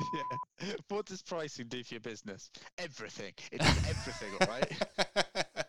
yeah. What does pricing do for your business? Everything. It does everything, all right?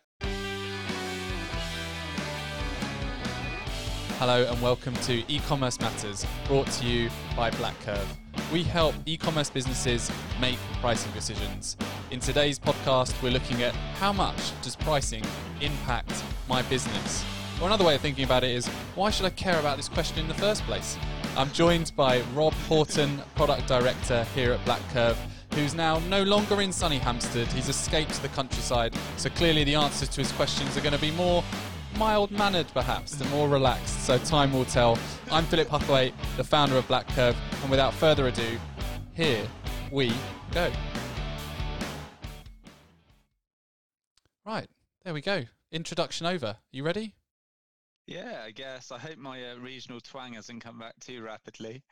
Hello and welcome to E-commerce Matters, brought to you by BlackCurve. We help e-commerce businesses make pricing decisions. In today's podcast, we're looking at how much does pricing impact my business? Or another way of thinking about it is, why should I care about this question in the first place? I'm joined by Rob Horton, Product Director here at Black Curve, who's now no longer in sunny Hampstead. He's escaped the countryside, so clearly the answers to his questions are going to be more mild mannered perhaps, and more relaxed, so time will tell. I'm Philip Huthwaite, the founder of BlackCurve, and without further ado, here we go. Right, there we go. Introduction over. You ready? Yeah, I guess. I hope my uh, regional twang hasn't come back too rapidly.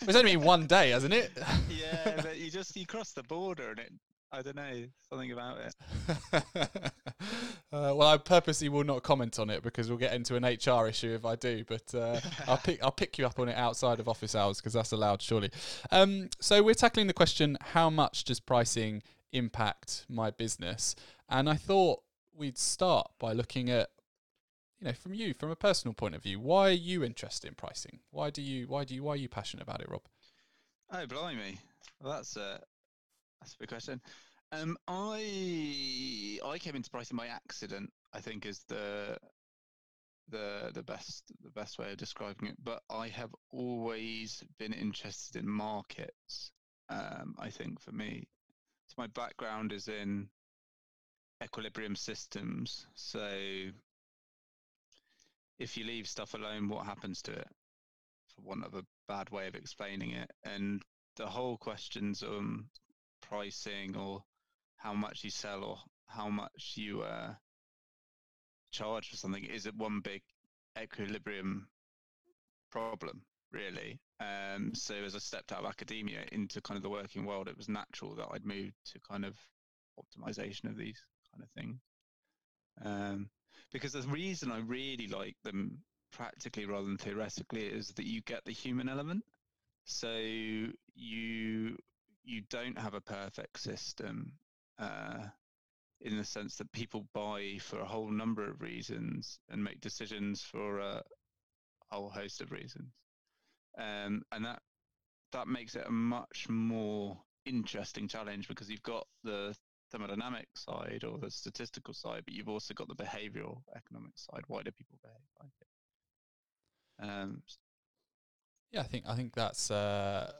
it's only been one day, hasn't it? yeah, but you just you cross the border and it I don't know something about it. uh, well, I purposely will not comment on it because we'll get into an HR issue if I do. But uh, I'll pick I'll pick you up on it outside of office hours because that's allowed, surely. Um, so we're tackling the question: How much does pricing impact my business? And I thought we'd start by looking at you know from you from a personal point of view why are you interested in pricing why do you why do you why are you passionate about it rob oh blimey well that's a that's a big question. Um, I I came into pricing by accident. I think is the the the best the best way of describing it. But I have always been interested in markets. Um, I think for me, so my background is in equilibrium systems. So if you leave stuff alone, what happens to it? For want of a bad way of explaining it, and the whole questions um pricing or how much you sell or how much you uh, charge for something is it one big equilibrium problem really. Um, so as i stepped out of academia into kind of the working world it was natural that i'd move to kind of optimization of these kind of things. Um, because the reason i really like them practically rather than theoretically is that you get the human element. So you you don't have a perfect system uh, in the sense that people buy for a whole number of reasons and make decisions for a whole host of reasons, um, and that that makes it a much more interesting challenge because you've got the thermodynamic side or the statistical side, but you've also got the behavioral economic side. Why do people behave like it? Um, yeah, I think I think that's uh,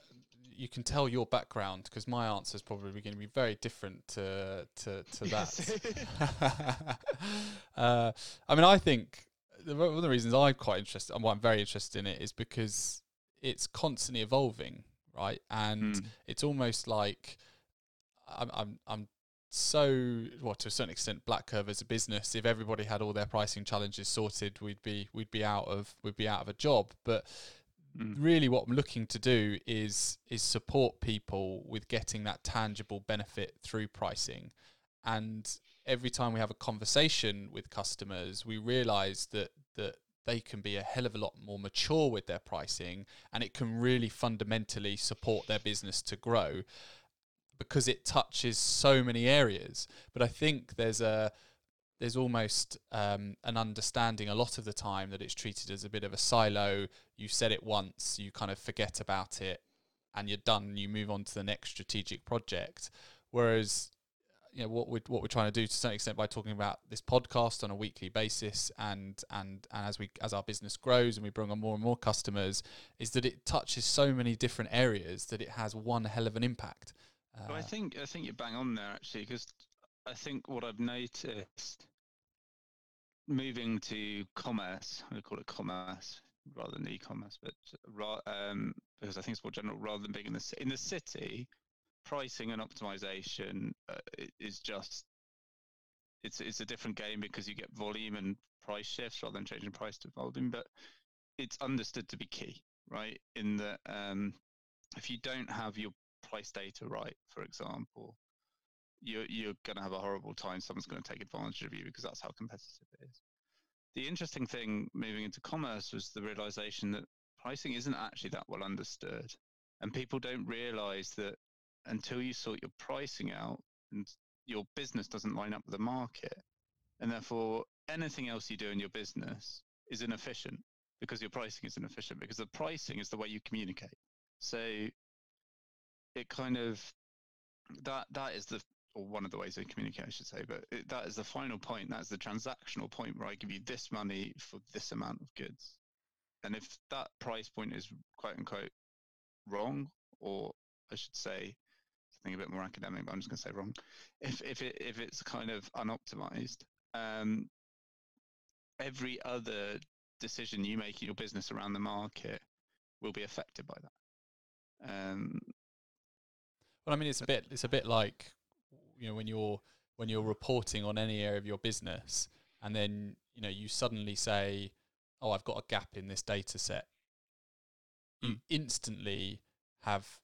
you can tell your background because my answer is probably going to be very different to to, to that. uh, I mean, I think one of the reasons I'm quite interested and why I'm very interested in it is because it's constantly evolving, right? And mm. it's almost like I'm I'm I'm so well to a certain extent BlackCurve as a business if everybody had all their pricing challenges sorted we'd be we'd be out of we'd be out of a job. But Mm. Really, what I'm looking to do is is support people with getting that tangible benefit through pricing, and every time we have a conversation with customers, we realise that that they can be a hell of a lot more mature with their pricing, and it can really fundamentally support their business to grow because it touches so many areas. But I think there's a there's almost um, an understanding a lot of the time that it's treated as a bit of a silo. You said it once, you kind of forget about it, and you're done. You move on to the next strategic project. Whereas, you know, what we're what we're trying to do to some extent by talking about this podcast on a weekly basis, and and and as we as our business grows and we bring on more and more customers, is that it touches so many different areas that it has one hell of an impact. Uh, well, I think I think you're bang on there actually because I think what I've noticed moving to commerce, I call it commerce rather than e-commerce, but um, because I think it's more general rather than being in the in the city, pricing and optimization uh, is just it's it's a different game because you get volume and price shifts rather than changing price to volume, but it's understood to be key, right? In that um, if you don't have your price data right, for example, you're you're going to have a horrible time. Someone's going to take advantage of you because that's how competitive it is. The interesting thing moving into commerce was the realization that pricing isn't actually that well understood. And people don't realize that until you sort your pricing out and your business doesn't line up with the market, and therefore anything else you do in your business is inefficient because your pricing is inefficient because the pricing is the way you communicate. So it kind of that that is the or one of the ways they communicate, I should say. But it, that is the final point. That's the transactional point where I give you this money for this amount of goods. And if that price point is quote unquote wrong, or I should say something a bit more academic, but I'm just going to say wrong. If if it if it's kind of unoptimized, um, every other decision you make in your business around the market will be affected by that. Um, well, I mean, it's a bit it's a bit like you know when you're when you're reporting on any area of your business, and then you know you suddenly say, "Oh, I've got a gap in this data set." You mm. instantly have,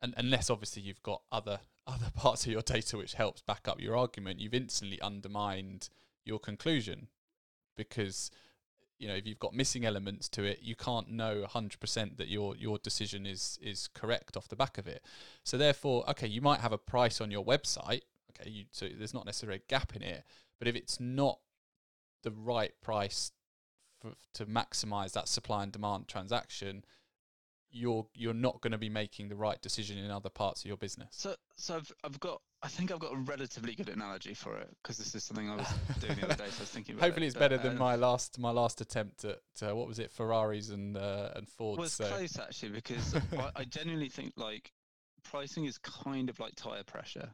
and unless obviously you've got other other parts of your data which helps back up your argument, you've instantly undermined your conclusion because you know if you've got missing elements to it you can't know 100% that your your decision is is correct off the back of it. So therefore okay you might have a price on your website okay you, so there's not necessarily a gap in it but if it's not the right price for, to maximize that supply and demand transaction you're you're not going to be making the right decision in other parts of your business. So so I've I've got I think I've got a relatively good analogy for it because this is something I was doing the other day. So I was thinking. Hopefully, it, it's better than uh, my last my last attempt at uh, what was it Ferraris and uh, and Fords. Was so. close actually because I, I genuinely think like pricing is kind of like tire pressure,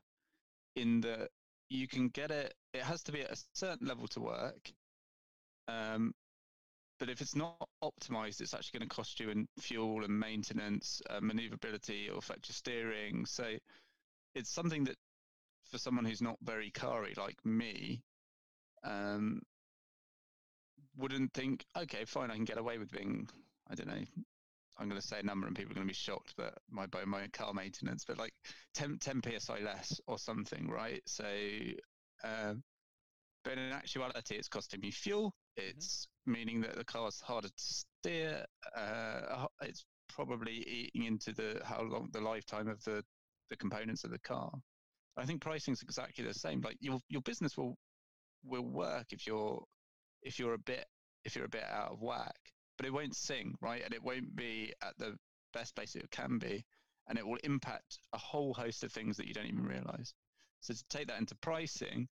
in that you can get it. It has to be at a certain level to work, um, but if it's not optimized, it's actually going to cost you in fuel and maintenance, uh, maneuverability, it'll affect your steering. So it's something that for someone who's not very carry like me, um, wouldn't think, okay, fine, I can get away with being, I don't know, I'm going to say a number and people are going to be shocked that my my car maintenance, but like 10, 10 psi less or something, right? So, um, but in actuality, it's costing me fuel. Mm-hmm. It's mm-hmm. meaning that the car's harder to steer. Uh, it's probably eating into the how long the lifetime of the the components of the car. I think pricing is exactly the same. Like your your business will will work if you're if you're a bit if you're a bit out of whack, but it won't sing right, and it won't be at the best place it can be, and it will impact a whole host of things that you don't even realize. So to take that into pricing,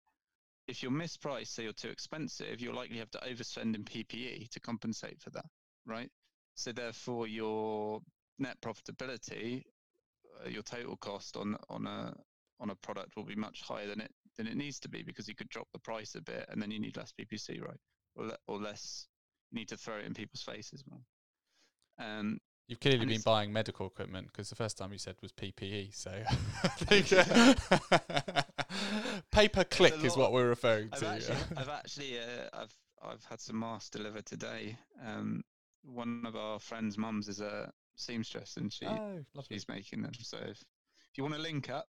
if you're mispriced, say you're too expensive, you'll likely have to overspend in PPE to compensate for that, right? So therefore, your net profitability, uh, your total cost on on a on a product will be much higher than it than it needs to be because you could drop the price a bit and then you need less PPC, right? Or or less, you need to throw it in people's faces more. Um, You've clearly been buying medical equipment because the first time you said was PPE. So I think pay per click is what we're referring I've to. Actually, I've actually, uh, I've I've had some masks delivered today. Um, one of our friends' mums is a seamstress, and she oh, she's making them. So if, if you want to link up,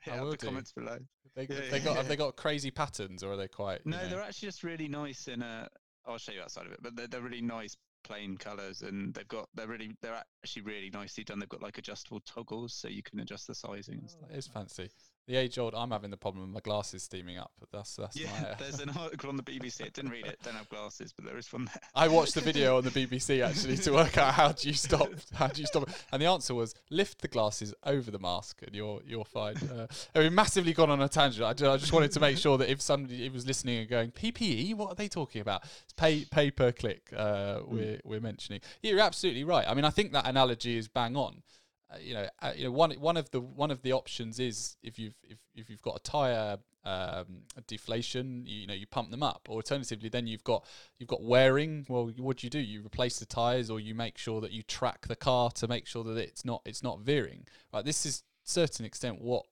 hit I up the do. comments below. They, yeah, they got have they got crazy patterns or are they quite? No, know? they're actually just really nice in a. I'll show you outside of it, but they're, they're really nice plain colors and they've got they're really they're actually really nicely done they've got like adjustable toggles so you can adjust the sizing and oh, stuff. it's fancy the age old. I'm having the problem with my glasses steaming up. But that's that's yeah. My, uh, there's an article on the BBC. I didn't read it. Don't have glasses, but there is one there. I watched the video on the BBC actually to work out how do you stop? How do you stop? And the answer was lift the glasses over the mask, and you're you're fine. Uh, I mean, massively gone on a tangent. I just, I just wanted to make sure that if somebody was listening and going PPE, what are they talking about? It's pay pay per click. Uh, mm. We're we're mentioning. You're absolutely right. I mean, I think that analogy is bang on. Uh, you know, uh, you know, one one of the one of the options is if you've if, if you've got a tire um, deflation, you, you, know, you pump them up. Or alternatively, then you've got you've got wearing. Well, what do you do? You replace the tires, or you make sure that you track the car to make sure that it's not it's not veering. Right. This is certain extent what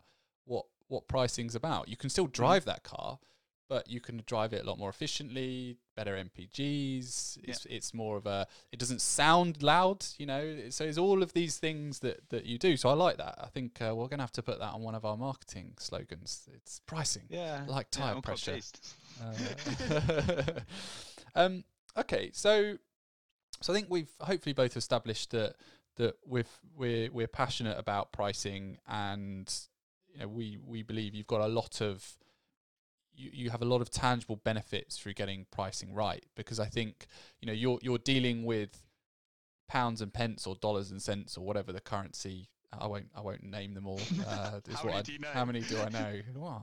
what what pricing's about. You can still drive that car, but you can drive it a lot more efficiently, better MPGs. It's yeah. it's more of a it doesn't sound loud, you know. So it's all of these things that that you do. So I like that. I think uh, we're going to have to put that on one of our marketing slogans. It's pricing, yeah, like tire yeah, pressure. Uh, um, okay, so so I think we've hopefully both established that that we're we're we're passionate about pricing, and you know we we believe you've got a lot of you, you have a lot of tangible benefits through getting pricing right because I think you know you're you're dealing with pounds and pence or dollars and cents or whatever the currency I won't. I won't name them all. Uh, how, many I, do you know? how many do I know? uh,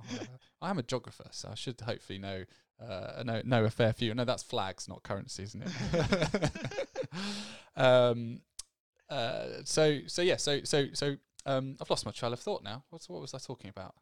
I am a geographer, so I should hopefully know uh, know know a fair few. No, that's flags, not currency, isn't it? um, uh, so so yeah. So so so um, I've lost my trail of thought now. What's what was I talking about?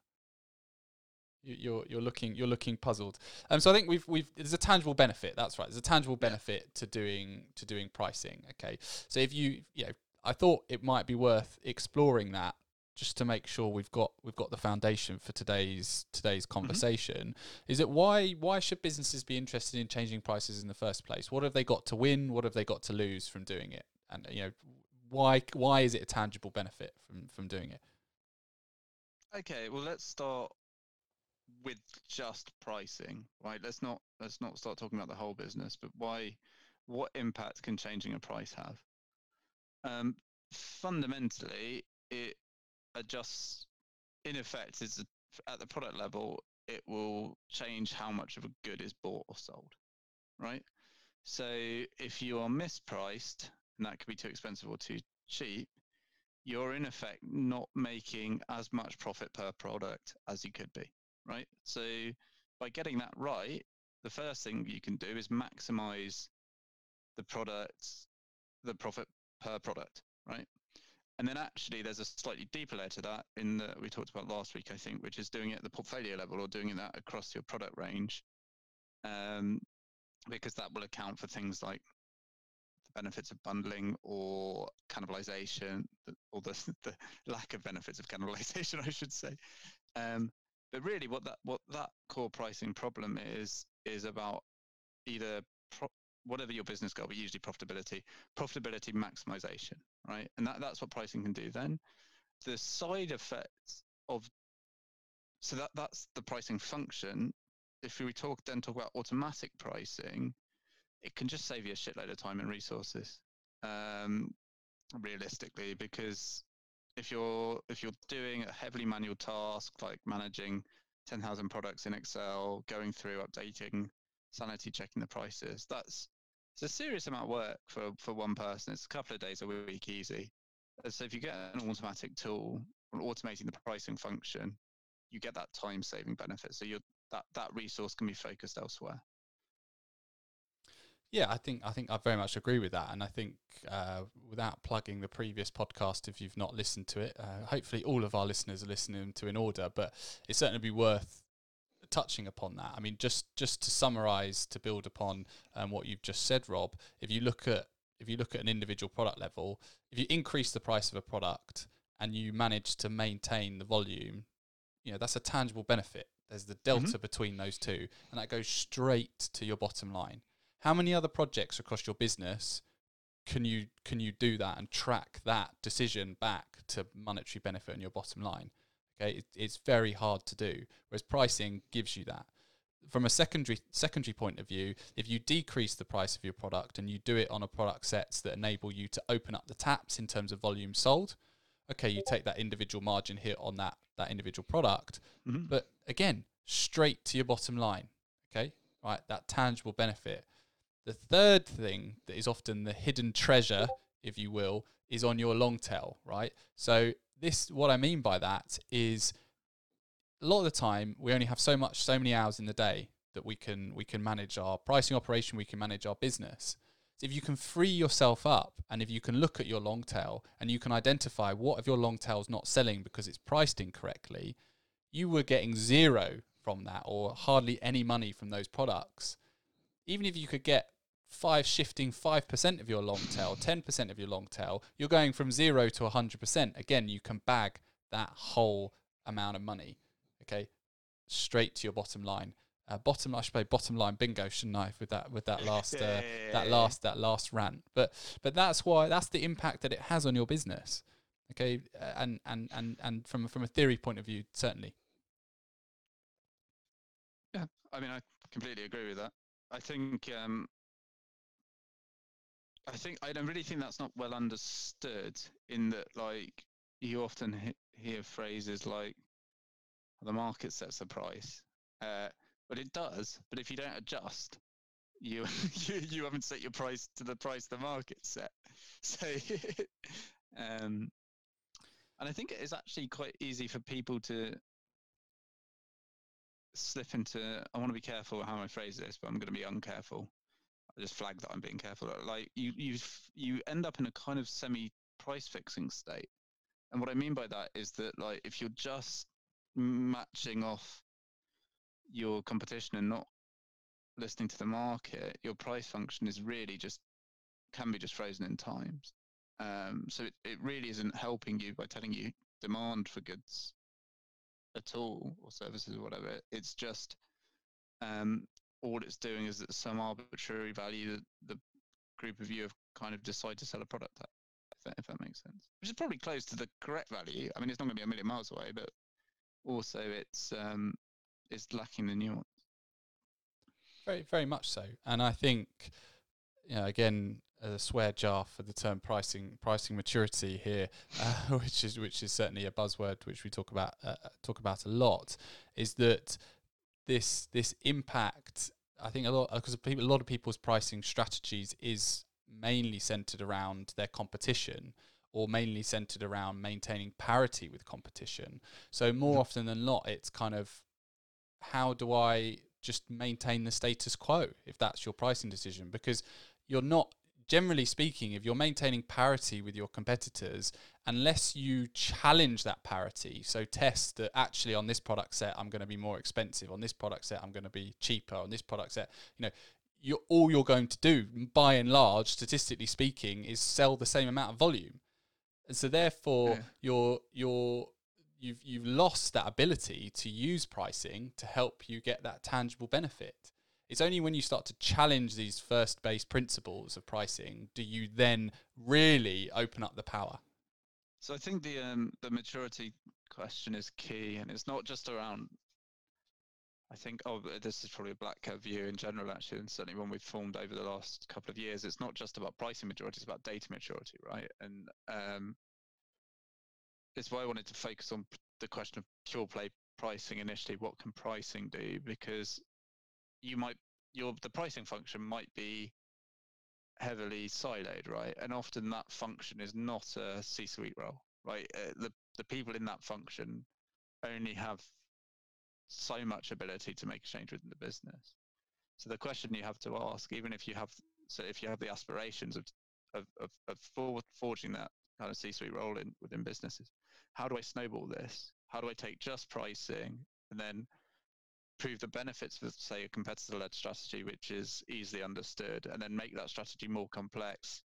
You, you're you're looking you're looking puzzled. Um, so I think we've we've there's a tangible benefit. That's right. There's a tangible benefit yeah. to doing to doing pricing. Okay. So if you you know I thought it might be worth exploring that just to make sure we've got we've got the foundation for today's today's mm-hmm. conversation mm-hmm. is it why why should businesses be interested in changing prices in the first place what have they got to win what have they got to lose from doing it and you know why why is it a tangible benefit from from doing it okay well let's start with just pricing right let's not let's not start talking about the whole business but why what impact can changing a price have um, fundamentally, it adjusts. In effect, is at the product level, it will change how much of a good is bought or sold, right? So if you are mispriced, and that could be too expensive or too cheap, you're in effect not making as much profit per product as you could be, right? So by getting that right, the first thing you can do is maximize the product, the profit per product, right? And then actually, there's a slightly deeper layer to that in that we talked about last week, I think, which is doing it at the portfolio level or doing that across your product range, um, because that will account for things like the benefits of bundling or cannibalization, or the, the lack of benefits of cannibalization, I should say. Um, but really, what that what that core pricing problem is is about either pro- whatever your business goal, but usually profitability, profitability maximization, right? And that, that's what pricing can do then. The side effects of so that that's the pricing function. If we talk then talk about automatic pricing, it can just save you a shitload of time and resources. Um, realistically, because if you're if you're doing a heavily manual task like managing 10,000 products in Excel, going through updating sanity checking the prices. That's it's a serious amount of work for, for one person. It's a couple of days a week easy. So if you get an automatic tool automating the pricing function, you get that time saving benefit. So you that that resource can be focused elsewhere. Yeah, I think I think I very much agree with that, and I think uh, without plugging the previous podcast, if you've not listened to it, uh, hopefully all of our listeners are listening to in order. But it's certainly be worth touching upon that. I mean, just just to summarise, to build upon um, what you've just said, Rob. If you look at if you look at an individual product level, if you increase the price of a product and you manage to maintain the volume, you know that's a tangible benefit. There's the delta mm-hmm. between those two, and that goes straight to your bottom line. How many other projects across your business can you can you do that and track that decision back to monetary benefit on your bottom line? Okay, it, it's very hard to do. Whereas pricing gives you that. From a secondary secondary point of view, if you decrease the price of your product and you do it on a product sets that enable you to open up the taps in terms of volume sold, okay, you take that individual margin hit on that that individual product, mm-hmm. but again, straight to your bottom line. Okay, right, that tangible benefit. The third thing that is often the hidden treasure, if you will, is on your long tail, right? So this what I mean by that is a lot of the time we only have so much so many hours in the day that we can we can manage our pricing operation, we can manage our business. So if you can free yourself up and if you can look at your long tail and you can identify what of your long tail is not selling because it's priced incorrectly, you were getting zero from that or hardly any money from those products. Even if you could get five shifting 5% of your long tail, 10% of your long tail, you're going from zero to 100%. Again, you can bag that whole amount of money, okay, straight to your bottom line. Uh, bottom, I should play bottom line bingo, shouldn't I? With that, with that last, uh, that last, that last rant. But, but that's why that's the impact that it has on your business, okay. Uh, and and and and from from a theory point of view, certainly. Yeah, I mean, I completely agree with that. I think um, I think I don't really think that's not well understood. In that, like you often he- hear phrases like "the market sets the price," uh, but it does. But if you don't adjust, you you you haven't set your price to the price the market set. So, um, and I think it is actually quite easy for people to slip into. I want to be careful how I phrase this, but I'm going to be uncareful. I just flag that I'm being careful. Like you, you, you end up in a kind of semi price fixing state. And what I mean by that is that like if you're just matching off your competition and not listening to the market, your price function is really just can be just frozen in times. Um, so it, it really isn't helping you by telling you demand for goods at all or services or whatever. It's just um, all it's doing is that some arbitrary value that the group of you have kind of decided to sell a product at, if that, if that makes sense. Which is probably close to the correct value. I mean, it's not going to be a million miles away, but also it's um, it's lacking the nuance. Very, very much so. And I think, you know, again, a swear jar for the term pricing pricing maturity here, uh, which is which is certainly a buzzword which we talk about uh, talk about a lot, is that this this impact. I think a lot because a lot of people's pricing strategies is mainly centered around their competition or mainly centered around maintaining parity with competition. So more often than not, it's kind of how do I just maintain the status quo if that's your pricing decision because you're not generally speaking, if you're maintaining parity with your competitors, unless you challenge that parity, so test that actually on this product set I'm going to be more expensive, on this product set I'm going to be cheaper, on this product set, you know, you're all you're going to do, by and large, statistically speaking, is sell the same amount of volume, and so therefore yeah. you're you're you've you've lost that ability to use pricing to help you get that tangible benefit. It's only when you start to challenge these first base principles of pricing do you then really open up the power. So I think the um, the maturity question is key, and it's not just around. I think oh, this is probably a BlackCurve view in general, actually, and certainly one we've formed over the last couple of years. It's not just about pricing maturity; it's about data maturity, right? And um, it's why I wanted to focus on the question of pure play pricing initially. What can pricing do? Because you might your the pricing function might be heavily siloed, right? And often that function is not a C-suite role, right? Uh, the the people in that function only have so much ability to make a change within the business. So the question you have to ask, even if you have so if you have the aspirations of of of, of forward, forging that kind of C-suite role in within businesses, how do I snowball this? How do I take just pricing and then prove the benefits of, say, a competitor-led strategy, which is easily understood, and then make that strategy more complex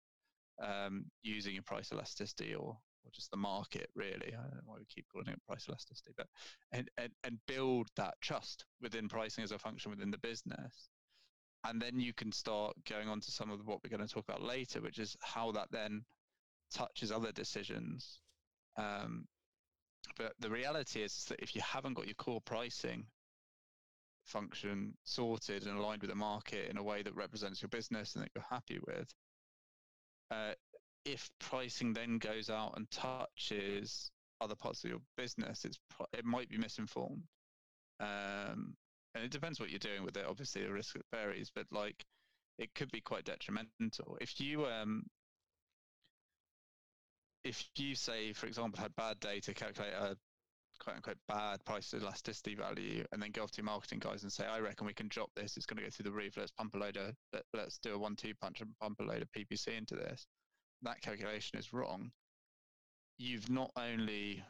um, using your price elasticity or, or just the market, really. I don't know why we keep calling it price elasticity, but and, and, and build that trust within pricing as a function within the business. And then you can start going on to some of what we're going to talk about later, which is how that then touches other decisions. Um, but the reality is that if you haven't got your core pricing function sorted and aligned with the market in a way that represents your business and that you're happy with. Uh, if pricing then goes out and touches other parts of your business, it's it might be misinformed. Um, and it depends what you're doing with it. Obviously, the risk varies, but like it could be quite detrimental if you um, if you say, for example, had bad data calculate a quote unquote bad price elasticity value and then go off to your marketing guys and say, I reckon we can drop this. It's going to go through the roof. Let's pump a load of, let, us do a one, two punch and pump a load of PPC into this. That calculation is wrong. You've not only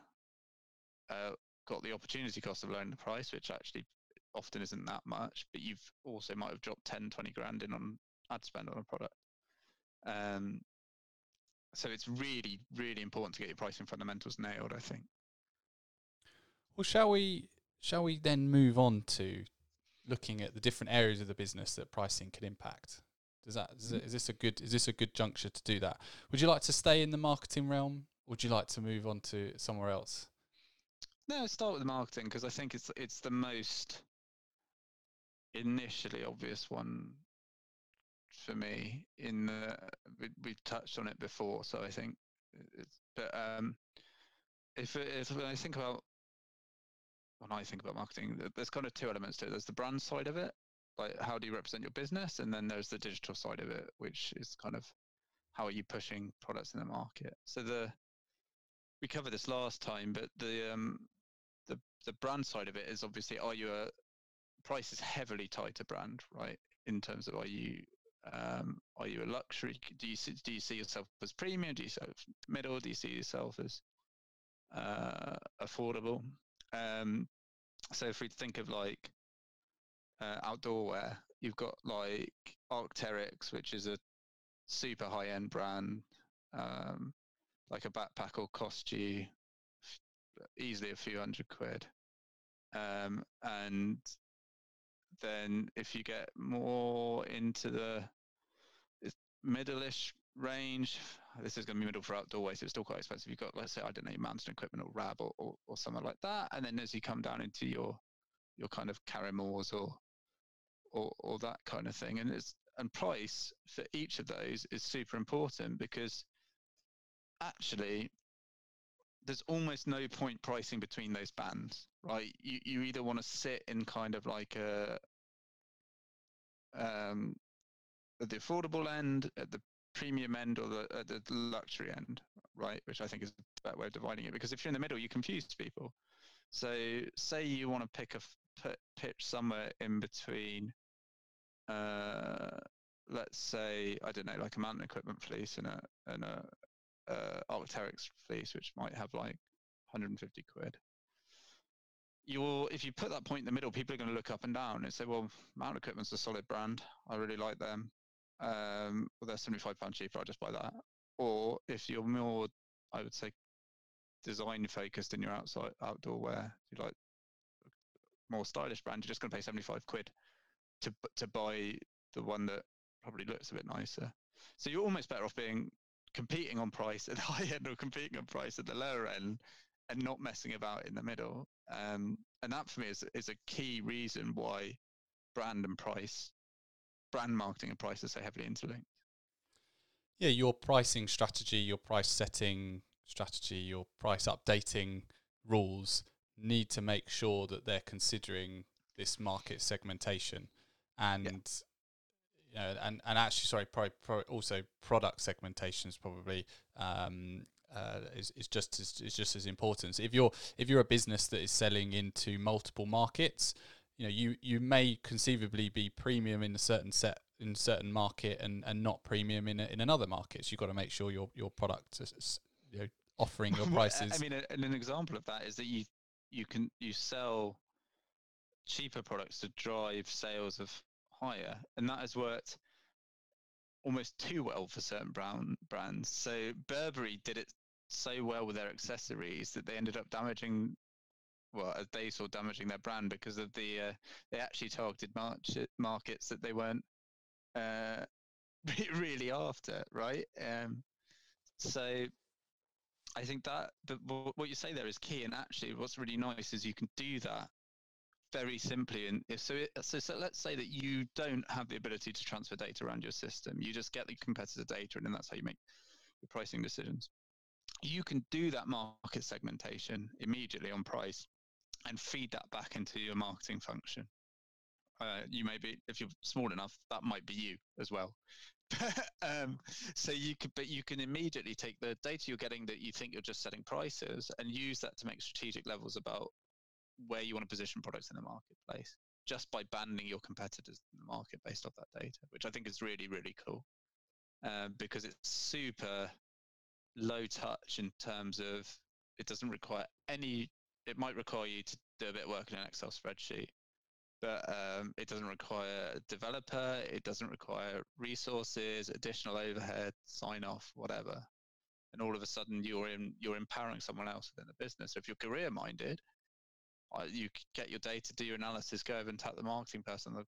uh, got the opportunity cost of lowering the price, which actually often isn't that much, but you've also might have dropped 10, 20 grand in on ad spend on a product. Um, so it's really, really important to get your pricing fundamentals nailed, I think. Well, shall we shall we then move on to looking at the different areas of the business that pricing can impact? Does that is, is this a good is this a good juncture to do that? Would you like to stay in the marketing realm? Would you like to move on to somewhere else? No, start with the marketing because I think it's it's the most initially obvious one for me. In the we, we've touched on it before, so I think it's but um, if if I think about when I think about marketing, there's kind of two elements to it. There's the brand side of it, like how do you represent your business, and then there's the digital side of it, which is kind of how are you pushing products in the market. So the we covered this last time, but the um, the the brand side of it is obviously are you a price is heavily tied to brand, right? In terms of are you um, are you a luxury? Do you see, do you see yourself as premium? Do you see yourself middle? Do you see yourself as uh, affordable? Um, so if we think of like uh, outdoor wear, you've got like Arc'teryx, which is a super high end brand. Um, like a backpack will cost you easily a few hundred quid. Um, and then if you get more into the middle-ish range, this is going to be middle for outdoor way, so it's still quite expensive. You've got, let's say, I don't know, mountain equipment or Rab or, or, or something like that. And then as you come down into your your kind of Karrimors or or, or that kind of thing, and it's and price for each of those is super important because actually there's almost no point pricing between those bands, right? You you either want to sit in kind of like a um, at the affordable end, at the premium end, or the at the luxury end, right? Which I think is a better way of dividing it. Because if you're in the middle, you confuse people. So say you want to pick a pitch somewhere in between. Uh, let's say I don't know, like a mountain equipment fleece and a and a uh, Arc'teryx fleece, which might have like 150 quid. You're, if you put that point in the middle, people are going to look up and down and say, "Well, Mountain Equipment's a solid brand. I really like them. Um, well, they're 75 pounds cheaper. I'll just buy that." Or if you're more, I would say, design focused in your outside outdoor wear, you like more stylish brand, you're just going to pay 75 quid to to buy the one that probably looks a bit nicer. So you're almost better off being competing on price at the high end or competing on price at the lower end and not messing about in the middle. Um, and that for me is, is a key reason why brand and price, brand marketing and prices are so heavily interlinked. Yeah, your pricing strategy, your price setting strategy, your price updating rules need to make sure that they're considering this market segmentation and yeah you know, and and actually, sorry, pro, pro, also product segmentation is probably um, uh, is, is just as is just as important. So if you're if you're a business that is selling into multiple markets, you know you you may conceivably be premium in a certain set in a certain market and, and not premium in a, in another market. So you've got to make sure your your product is you know, offering your prices. I mean, a, an example of that is that you you can you sell cheaper products to drive sales of higher, and that has worked almost too well for certain brown brands. So Burberry did it so well with their accessories that they ended up damaging, well, as they saw damaging their brand because of the uh, they actually targeted market, markets that they weren't uh, really after, right? Um, so I think that, but what you say there is key. And actually, what's really nice is you can do that very simply, and if so, it, so, so let's say that you don't have the ability to transfer data around your system. You just get the competitor data, and then that's how you make your pricing decisions. You can do that market segmentation immediately on price and feed that back into your marketing function. Uh, you may be, if you're small enough, that might be you as well. um, so you could, but you can immediately take the data you're getting that you think you're just setting prices and use that to make strategic levels about where you want to position products in the marketplace just by banding your competitors in the market based off that data, which I think is really, really cool um, because it's super low touch in terms of it doesn't require any, it might require you to do a bit of work in an Excel spreadsheet, but um, it doesn't require a developer, it doesn't require resources, additional overhead, sign off, whatever. And all of a sudden you're in, you're empowering someone else within the business. So if you're career minded, you get your data, do your analysis, go over and tap the marketing person on the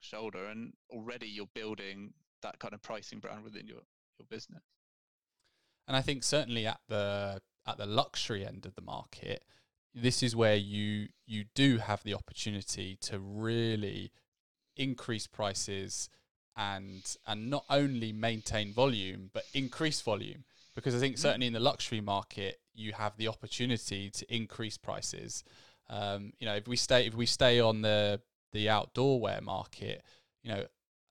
shoulder, and already you're building that kind of pricing brand within your your business. And I think certainly at the at the luxury end of the market, this is where you you do have the opportunity to really increase prices and and not only maintain volume but increase volume because I think mm. certainly in the luxury market you have the opportunity to increase prices. Um, you know, if we stay if we stay on the the outdoor wear market, you know,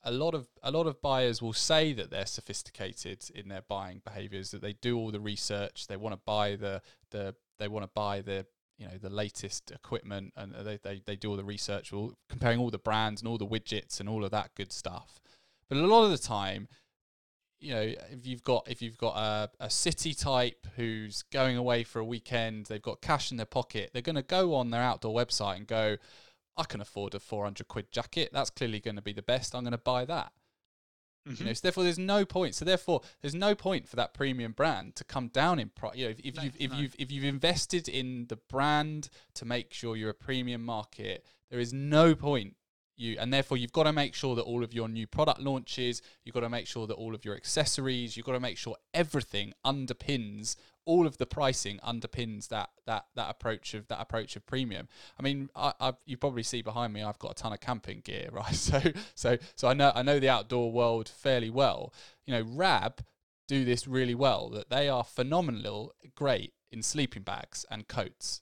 a lot of a lot of buyers will say that they're sophisticated in their buying behaviors that they do all the research they want to buy the the they want to buy the you know the latest equipment and they, they, they do all the research all, comparing all the brands and all the widgets and all of that good stuff. But a lot of the time you know if you've got if you've got a, a city type who's going away for a weekend they've got cash in their pocket they're going to go on their outdoor website and go I can afford a 400 quid jacket. That's clearly going to be the best. I'm going to buy that. Mm-hmm. You know, so therefore, there's no point. So therefore, there's no point for that premium brand to come down in price. You know, if, if no, you've if no. you've if you've invested in the brand to make sure you're a premium market, there is no point you and therefore you've got to make sure that all of your new product launches you've got to make sure that all of your accessories you've got to make sure everything underpins all of the pricing underpins that that that approach of that approach of premium. I mean, I, I you probably see behind me, I've got a ton of camping gear, right? So so so I know I know the outdoor world fairly well. You know, Rab do this really well. That they are phenomenal, great in sleeping bags and coats.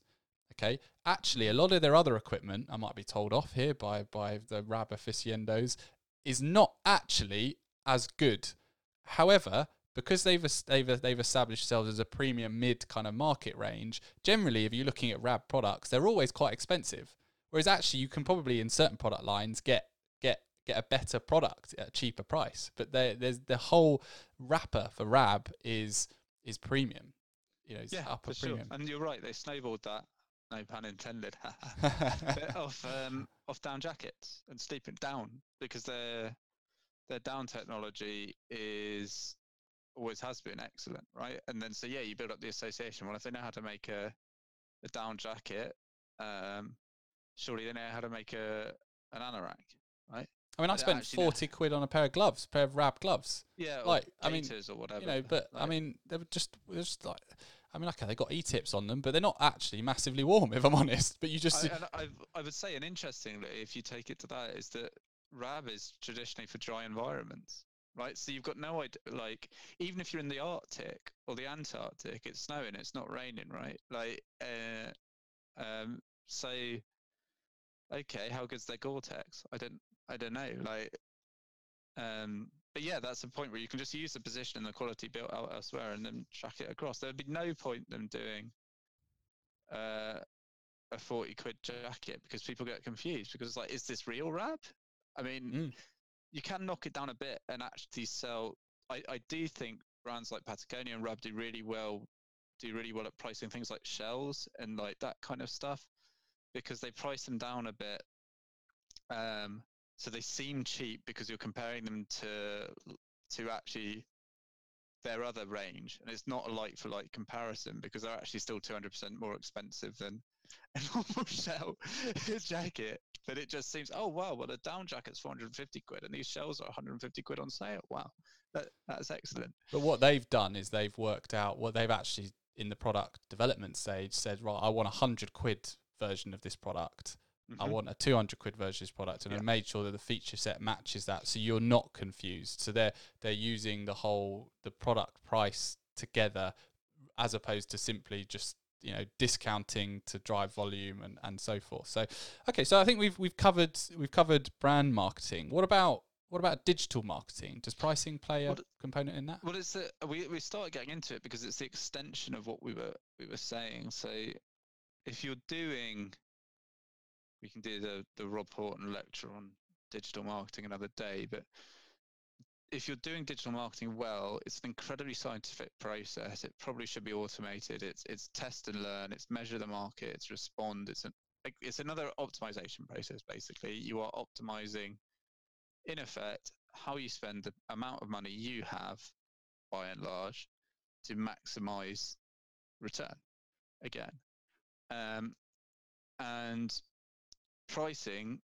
Okay, actually, a lot of their other equipment, I might be told off here by by the Rab aficionados, is not actually as good. However, because they've they've they've established themselves as a premium mid kind of market range. Generally, if you're looking at Rab products, they're always quite expensive. Whereas actually, you can probably in certain product lines get get get a better product at a cheaper price. But there's the whole wrapper for Rab is is premium. You know, yeah, upper for premium. Sure. And you're right, they snowballed that. No pun intended. off um, off down jackets and sleeping down because their their down technology is always has been excellent, right? And then so yeah, you build up the association. Well, if they know how to make a a down jacket, um, surely they know how to make a an anorak, right? I mean, I, I spent forty know. quid on a pair of gloves, a pair of Rab gloves. Yeah, like I mean, or whatever. You know, but like, I mean, they were just, they were just like, I mean, okay, they've got e-tips on them, but they're not actually massively warm, if I'm honest. But you just, I, I, I would say, and interestingly, if you take it to that, is that Rab is traditionally for dry environments right? So you've got no idea, like, even if you're in the Arctic or the Antarctic, it's snowing, it's not raining, right? Like, uh, um, so, okay, how good's their Gore-Tex? I don't, I don't know, like, um, but yeah, that's the point where you can just use the position and the quality built out elsewhere and then track it across. There'd be no point them doing uh, a 40 quid jacket because people get confused because it's like, is this real Rab? I mean, mm you can knock it down a bit and actually sell. I, I do think brands like Patagonia and Rab do really well, do really well at pricing things like shells and like that kind of stuff, because they price them down a bit. Um, so they seem cheap because you're comparing them to to actually their other range, and it's not a like for like comparison because they're actually still 200% more expensive than a normal shell jacket. But it just seems, oh wow, well a down jacket's 450 quid, and these shells are 150 quid on sale. Wow, that, that's excellent. But what they've done is they've worked out what they've actually in the product development stage said, right, I want a hundred quid version of this product. Mm-hmm. I want a 200 quid version of this product, and yeah. I made sure that the feature set matches that, so you're not confused. So they're they're using the whole the product price together, as opposed to simply just you know discounting to drive volume and, and so forth. So okay, so I think we've we've covered we've covered brand marketing. What about what about digital marketing? Does pricing play a component in that? Well, it's a, we we started getting into it because it's the extension of what we were we were saying. So if you're doing, we can do the the Rob Horton lecture on digital marketing another day, but if you're doing digital marketing well, it's an incredibly scientific process. It probably should be automated. It's it's test and learn. It's measure the market. It's respond. It's an it's another optimization process. Basically, you are optimizing, in effect, how you spend the amount of money you have, by and large, to maximize return. Again, um, and pricing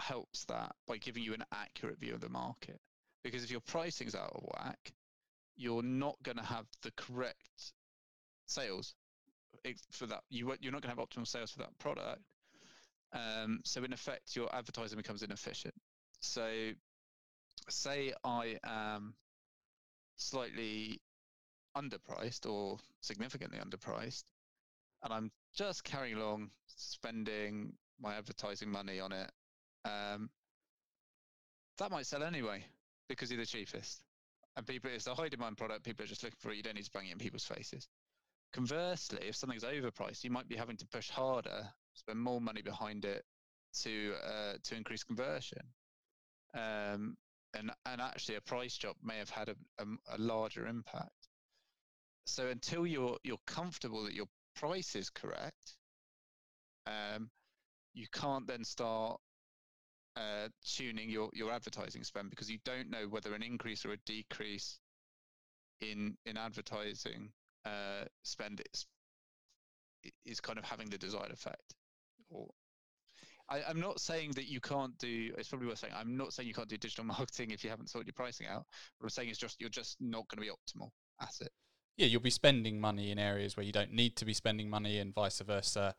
helps that by giving you an accurate view of the market. Because if your pricing's out of whack, you're not going to have the correct sales for that. You you're not going to have optimal sales for that product. Um, so in effect, your advertising becomes inefficient. So, say I am slightly underpriced or significantly underpriced, and I'm just carrying along, spending my advertising money on it. Um, that might sell anyway because you're the cheapest. And people, it's a high demand product. People are just looking for it. You don't need to bang it in people's faces. Conversely, if something's overpriced, you might be having to push harder, spend more money behind it to uh, to increase conversion. Um, and and actually, a price drop may have had a, a, a larger impact. So until you're you're comfortable that your price is correct, um, you can't then start uh, tuning your, your advertising spend because you don't know whether an increase or a decrease in in advertising uh, spend is is kind of having the desired effect. Or I, am not saying that you can't do. It's probably worth saying. I'm not saying you can't do digital marketing if you haven't sorted your pricing out. What I'm saying is just you're just not going to be optimal at it. Yeah, you'll be spending money in areas where you don't need to be spending money, and vice versa.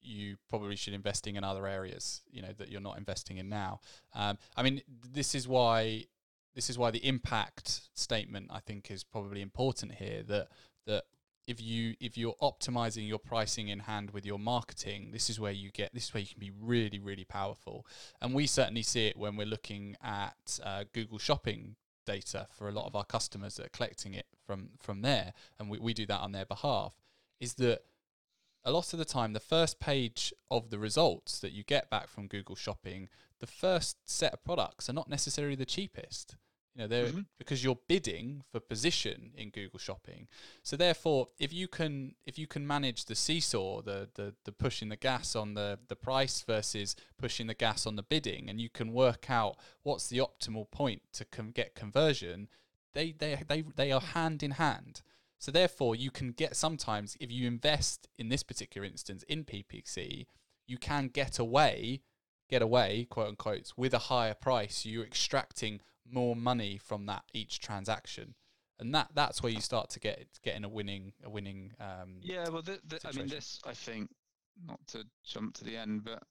You probably should investing in other areas you know that you're not investing in now. Um, i mean this is why this is why the impact statement i think is probably important here that that if you if you're optimizing your pricing in hand with your marketing this is where you get this is where you can be really really powerful. And we certainly see it when we're looking at uh, google shopping data for a lot of our customers that are collecting it from from there and we, we do that on their behalf is that a lot of the time, the first page of the results that you get back from Google Shopping, the first set of products are not necessarily the cheapest. You know, they're mm-hmm. because you're bidding for position in Google Shopping. So therefore, if you can if you can manage the seesaw, the the the pushing the gas on the the price versus pushing the gas on the bidding, and you can work out what's the optimal point to com- get conversion, they they they they are hand in hand. So therefore, you can get sometimes if you invest in this particular instance in PPC, you can get away, get away, quote unquote, with a higher price. You're extracting more money from that each transaction, and that that's where you start to get getting a winning a winning. Um, yeah, well, the, the, I mean, this I think not to jump to the end, but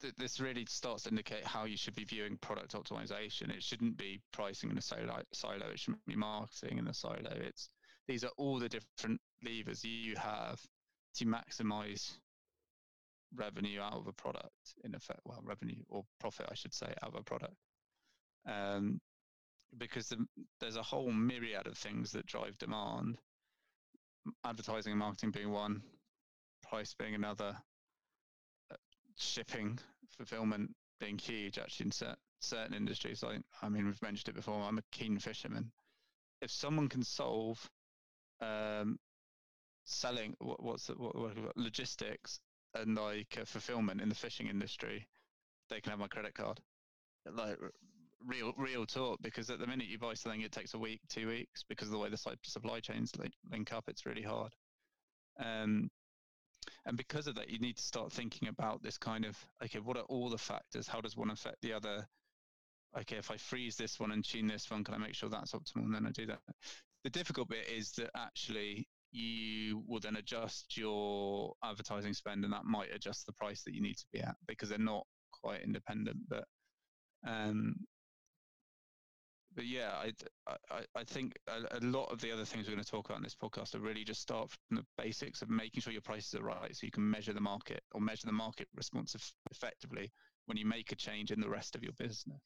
th- this really starts to indicate how you should be viewing product optimization. It shouldn't be pricing in a silo. Silo. It shouldn't be marketing in a silo. It's these are all the different levers you have to maximize revenue out of a product in effect well revenue or profit i should say out of a product. Um, because the, there's a whole myriad of things that drive demand. Advertising and marketing being one price being another uh, shipping fulfillment being huge actually in certain, certain industries like i mean we've mentioned it before i'm a keen fisherman. If someone can solve um, selling what, what's it, what, what, logistics and like fulfillment in the fishing industry, they can have my credit card. Like real real talk because at the minute you buy something it takes a week two weeks because of the way the supply chains link, link up it's really hard. Um, and because of that you need to start thinking about this kind of okay what are all the factors? How does one affect the other? Okay if i freeze this one and tune this one can i make sure that's optimal? And then i do that. The difficult bit is that actually you will then adjust your advertising spend and that might adjust the price that you need to be at because they're not quite independent but um but yeah i i, I think a, a, lot of the other things we're going to talk about in this podcast are really just start from the basics of making sure your prices are right so you can measure the market or measure the market response effectively when you make a change in the rest of your business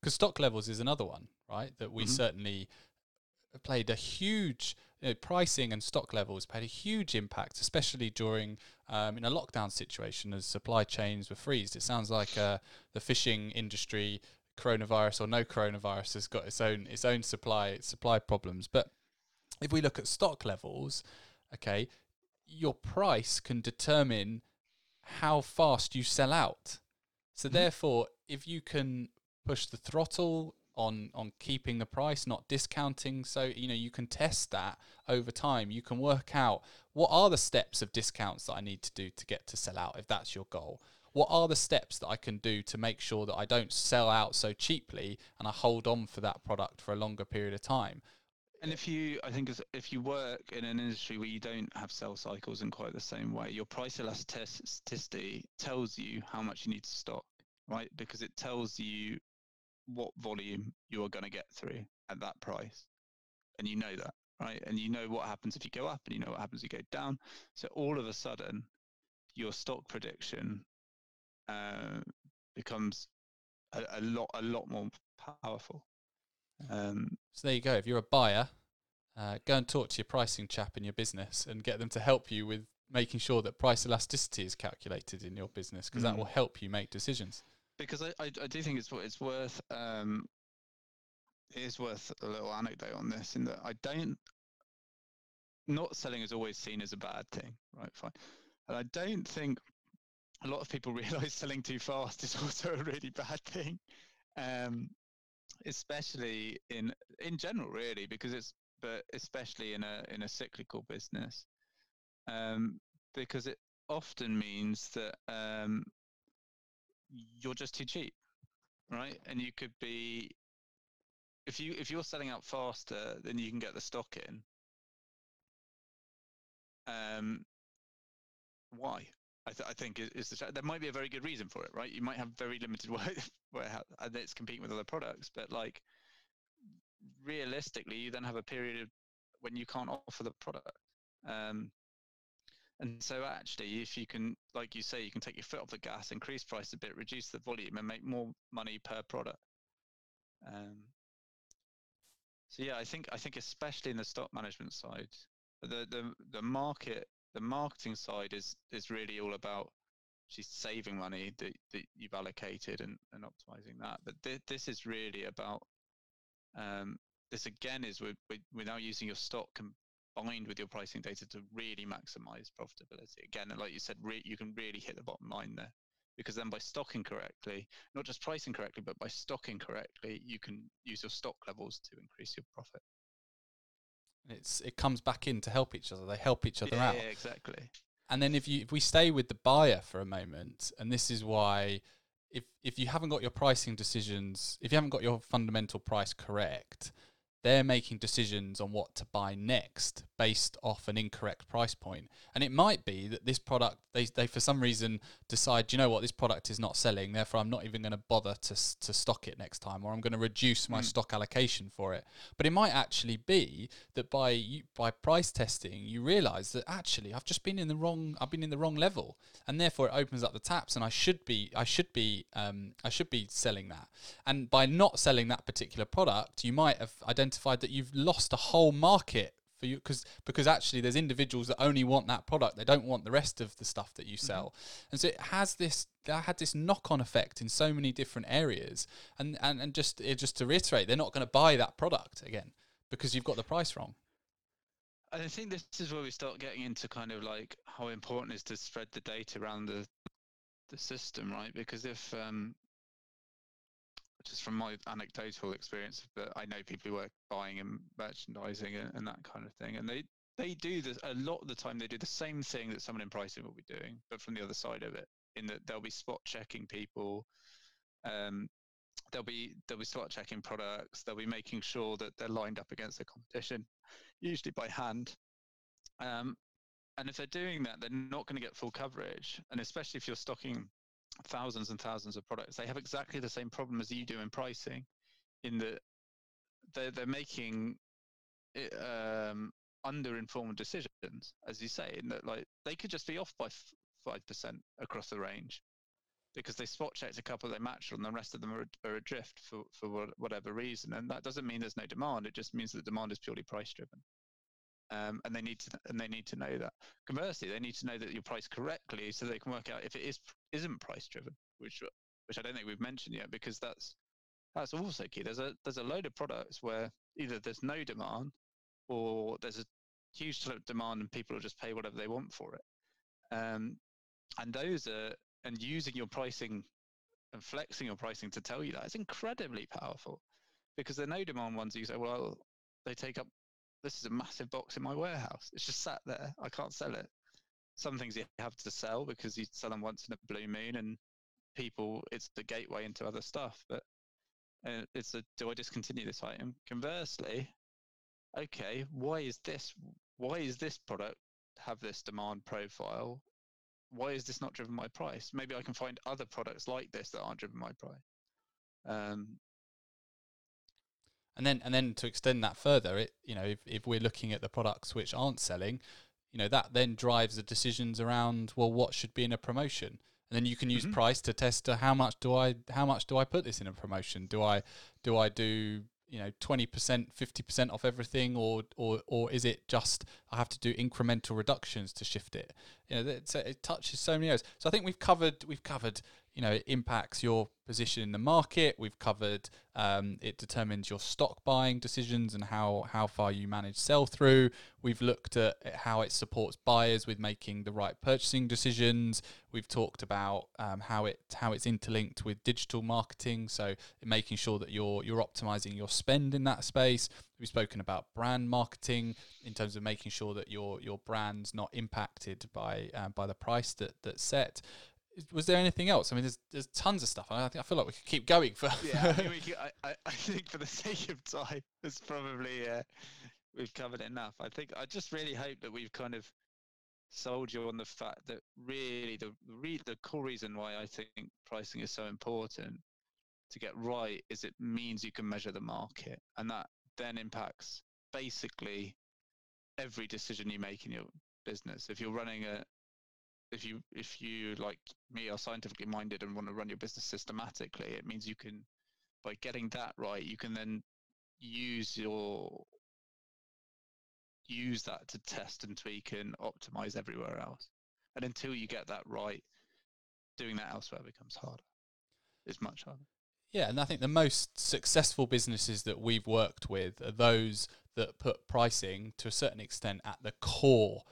because stock levels is another one right that we mm-hmm. certainly played a huge you know, pricing and stock levels played a huge impact, especially during um, in a lockdown situation as supply chains were freezed. It sounds like uh, the fishing industry, coronavirus or no coronavirus, has got its own its own supply supply problems. But if we look at stock levels, okay, your price can determine how fast you sell out. So mm-hmm. therefore, if you can push the throttle on on keeping the price, not discounting. So you know you can test that over time. You can work out what are the steps of discounts that I need to do to get to sell out if that's your goal. What are the steps that I can do to make sure that I don't sell out so cheaply and I hold on for that product for a longer period of time? And if you, I think, if you work in an industry where you don't have sell cycles in quite the same way, your price elasticity tells you how much you need to stock. right? Because it tells you what volume you are going to get through at that price. And you know that, right? And you know what happens if you go up and you know what happens if you go down. So all of a sudden, your stock prediction uh, becomes a, a, lot, a lot more powerful. Um, so there you go. If you're a buyer, uh, go and talk to your pricing chap in your business and get them to help you with making sure that price elasticity is calculated in your business because mm. that will help you make decisions. Because I, I, I do think it's it's worth um, it is worth a little anecdote on this in that I don't not selling is always seen as a bad thing, right? Fine, and I don't think a lot of people realize selling too fast is also a really bad thing, um, especially in in general, really, because it's but especially in a in a cyclical business um, because it often means that um, you're just too cheap, right? And you could be if you if you're selling out faster then you can get the stock in. Um, why? I, th- I think is, the there might be a very good reason for it, right? You might have very limited warehouse and it's competing with other products, but like realistically, you then have a period when you can't offer the product. Um, and so actually, if you can, like you say, you can take your foot off the gas, increase price a bit, reduce the volume, and make more money per product. Um, so yeah, I think I think especially in the stock management side, the the the market the marketing side is is really all about she's saving money that, that you've allocated and, and optimizing that. But th- this is really about um, this again is with, with, without using your stock combined with your pricing data to really maximize profitability. Again, like you said, re- you can really hit the bottom line there because then by stocking correctly, not just pricing correctly, but by stocking correctly, you can use your stock levels to increase your profit. It's it comes back in to help each other. They help each other yeah, out. Yeah, exactly. And then if you if we stay with the buyer for a moment, and this is why if if you haven't got your pricing decisions, if you haven't got your fundamental price correct, they're making decisions on what to buy next based off an incorrect price point. And it might be that this product, they, they for some reason decide, you know what, this product is not selling, therefore I'm not even going to bother to, to stock it next time, or I'm going to reduce my mm. stock allocation for it. But it might actually be that by by price testing, you realize that actually I've just been in the wrong, I've been in the wrong level, and therefore it opens up the taps, and I should be, I should be, um, I should be selling that. And by not selling that particular product, you might have identified that you've lost a whole market for you because because actually there's individuals that only want that product they don't want the rest of the stuff that you mm-hmm. sell mm-hmm. and so it has this that had this knock-on effect in so many different areas and and, and just it, just to reiterate they're not going to buy that product again because you've got the price wrong I think this is where we start getting into kind of like how important it is to spread the data around the the system, right? Because if um, just from my anecdotal experience, but I know people who work buying and merchandising and, and, that kind of thing, and they they do this a lot of the time. They do the same thing that someone in pricing will be doing, but from the other side of it, in that they'll be spot checking people. Um, they'll be they'll be spot checking products. They'll be making sure that they're lined up against the competition, usually by hand. Um, and if they're doing that, they're not going to get full coverage. And especially if you're stocking thousands and thousands of products. They have exactly the same problem as you do in pricing, in that they're they're making um, under-informed decisions, as you say, in that like they could just be off by five percent across the range because they spot checked a couple they matched and the rest of them are, are adrift for, for whatever reason. And that doesn't mean there's no demand. It just means that demand is purely price driven. Um, and they need to and they need to know that. Conversely, they need to know that you're priced correctly, so they can work out if it is isn't price driven, which which I don't think we've mentioned yet, because that's that's also key. There's a there's a load of products where either there's no demand, or there's a huge demand and people will just pay whatever they want for it. Um, and those are and using your pricing and flexing your pricing to tell you that is incredibly powerful because the no demand ones you say, well, they take up this is a massive box in my warehouse. It's just sat there. I can't sell it. Some things you have to sell because you sell them once in a blue moon, and people, it's the gateway into other stuff. But uh, it's a do I discontinue this item? Conversely, okay, why is this? Why is this product have this demand profile? why is this not driven by price? Maybe I can find other products like this that aren't driven by price. Um, and then and then to extend that further, it you know if, if we're looking at the products which aren't selling, you know that then drives the decisions around well what should be in a promotion and then you can use mm-hmm. price to test uh, how much do I how much do I put this in a promotion? Do I do I do you know 20% 50% off everything or or or is it just i have to do incremental reductions to shift it you know it touches so many areas so i think we've covered we've covered you know it impacts your position in the market. We've covered um, it determines your stock buying decisions and how how far you manage sell through. We've looked at how it supports buyers with making the right purchasing decisions. We've talked about um, how it how it's interlinked with digital marketing so making sure that you're you're optimizing your spend in that space. We've spoken about brand marketing in terms of making sure that your your brand's not impacted by uh, by the price that that's set was there anything else? I mean, there's there's tons of stuff. I think I feel like we could keep going for. yeah, I, mean, can, I, I think for the sake of time, it's probably uh, we've covered enough. I think I just really hope that we've kind of sold you on the fact that really the re- the core reason why I think pricing is so important to get right is it means you can measure the market, and that then impacts basically every decision you make in your business. If you're running a if you if you like me are scientifically minded and want to run your business systematically it means you can by getting that right you can then use your use that to test and tweak and optimize everywhere else. And until you get that right doing that elsewhere becomes harder. It's much harder. Yeah and i think the most successful businesses that we've worked with are those that put pricing to a certain extent at the core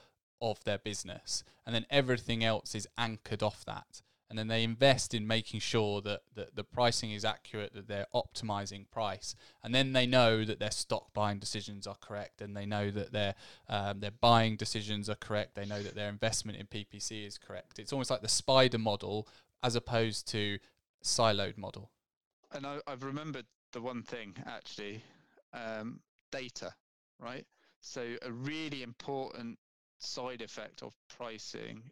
of their business and then everything else is anchored off that. And then they invest in making sure that, that the pricing is accurate that they're optimizing price. And then they know that their stock buying decisions are correct and they know that their um, their buying decisions are correct. They know that their investment in ppc is correct. It's almost like the spider model as opposed to siloed model. And I, have remembered the one thing actually um, data right? So a really important side effect of pricing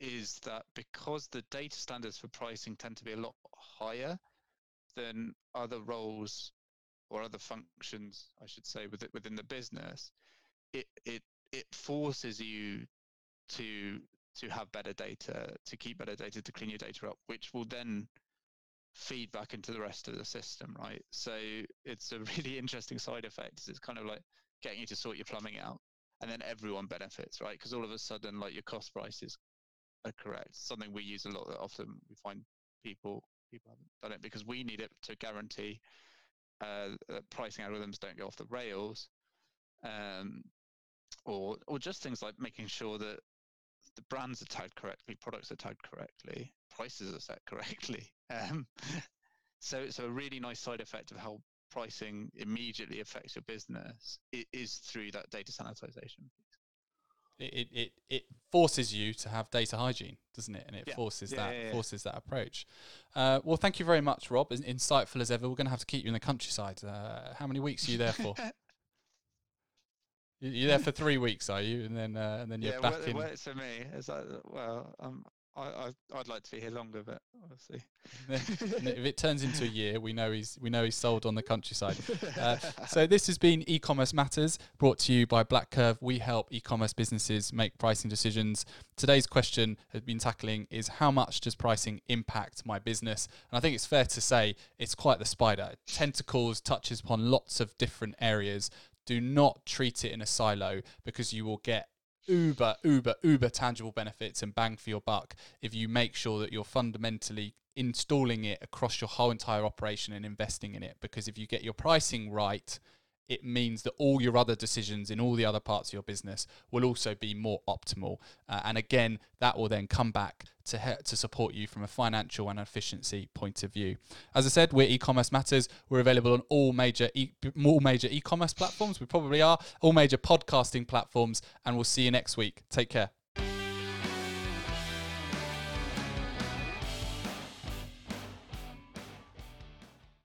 is that because the data standards for pricing tend to be a lot higher than other roles or other functions, I should say, within the business, it it it forces you to to have better data, to keep better data, to clean your data up, which will then feed back into the rest of the system, right? So it's a really interesting side effect. It's kind of like getting you to sort your plumbing out and then everyone benefits, right? Because all of a sudden, like your cost prices are correct. Something we use a lot. That often we find people people haven't done it because we need it to guarantee uh, that pricing algorithms don't go off the rails, um, or or just things like making sure that the brands are tagged correctly, products are tagged correctly, prices are set correctly. Um, so it's a really nice side effect of how pricing immediately affects your business it is through that data sanitization it, it it forces you to have data hygiene, doesn't it? And it yeah. forces yeah, that yeah, forces that approach. Uh, well, thank you very much, Rob. As insightful as ever. We're going to have to keep you in the countryside. Uh, how many weeks are you there for? You're there for three weeks, are you? And then uh, and then you're back well, in. Well, for me. It's like, well, um, I, I would like to be here longer, but see. if it turns into a year, we know he's we know he's sold on the countryside. Uh, so this has been e-commerce matters brought to you by BlackCurve. We help e-commerce businesses make pricing decisions. Today's question has been tackling is how much does pricing impact my business? And I think it's fair to say it's quite the spider. Tentacles touches upon lots of different areas. Do not treat it in a silo because you will get uber, uber, uber tangible benefits and bang for your buck if you make sure that you're fundamentally installing it across your whole entire operation and investing in it. Because if you get your pricing right, it means that all your other decisions in all the other parts of your business will also be more optimal. Uh, and again, that will then come back to he- to support you from a financial and efficiency point of view. As I said, we're e-commerce matters. We're available on all major e- all major e-commerce platforms. We probably are all major podcasting platforms, and we'll see you next week. Take care.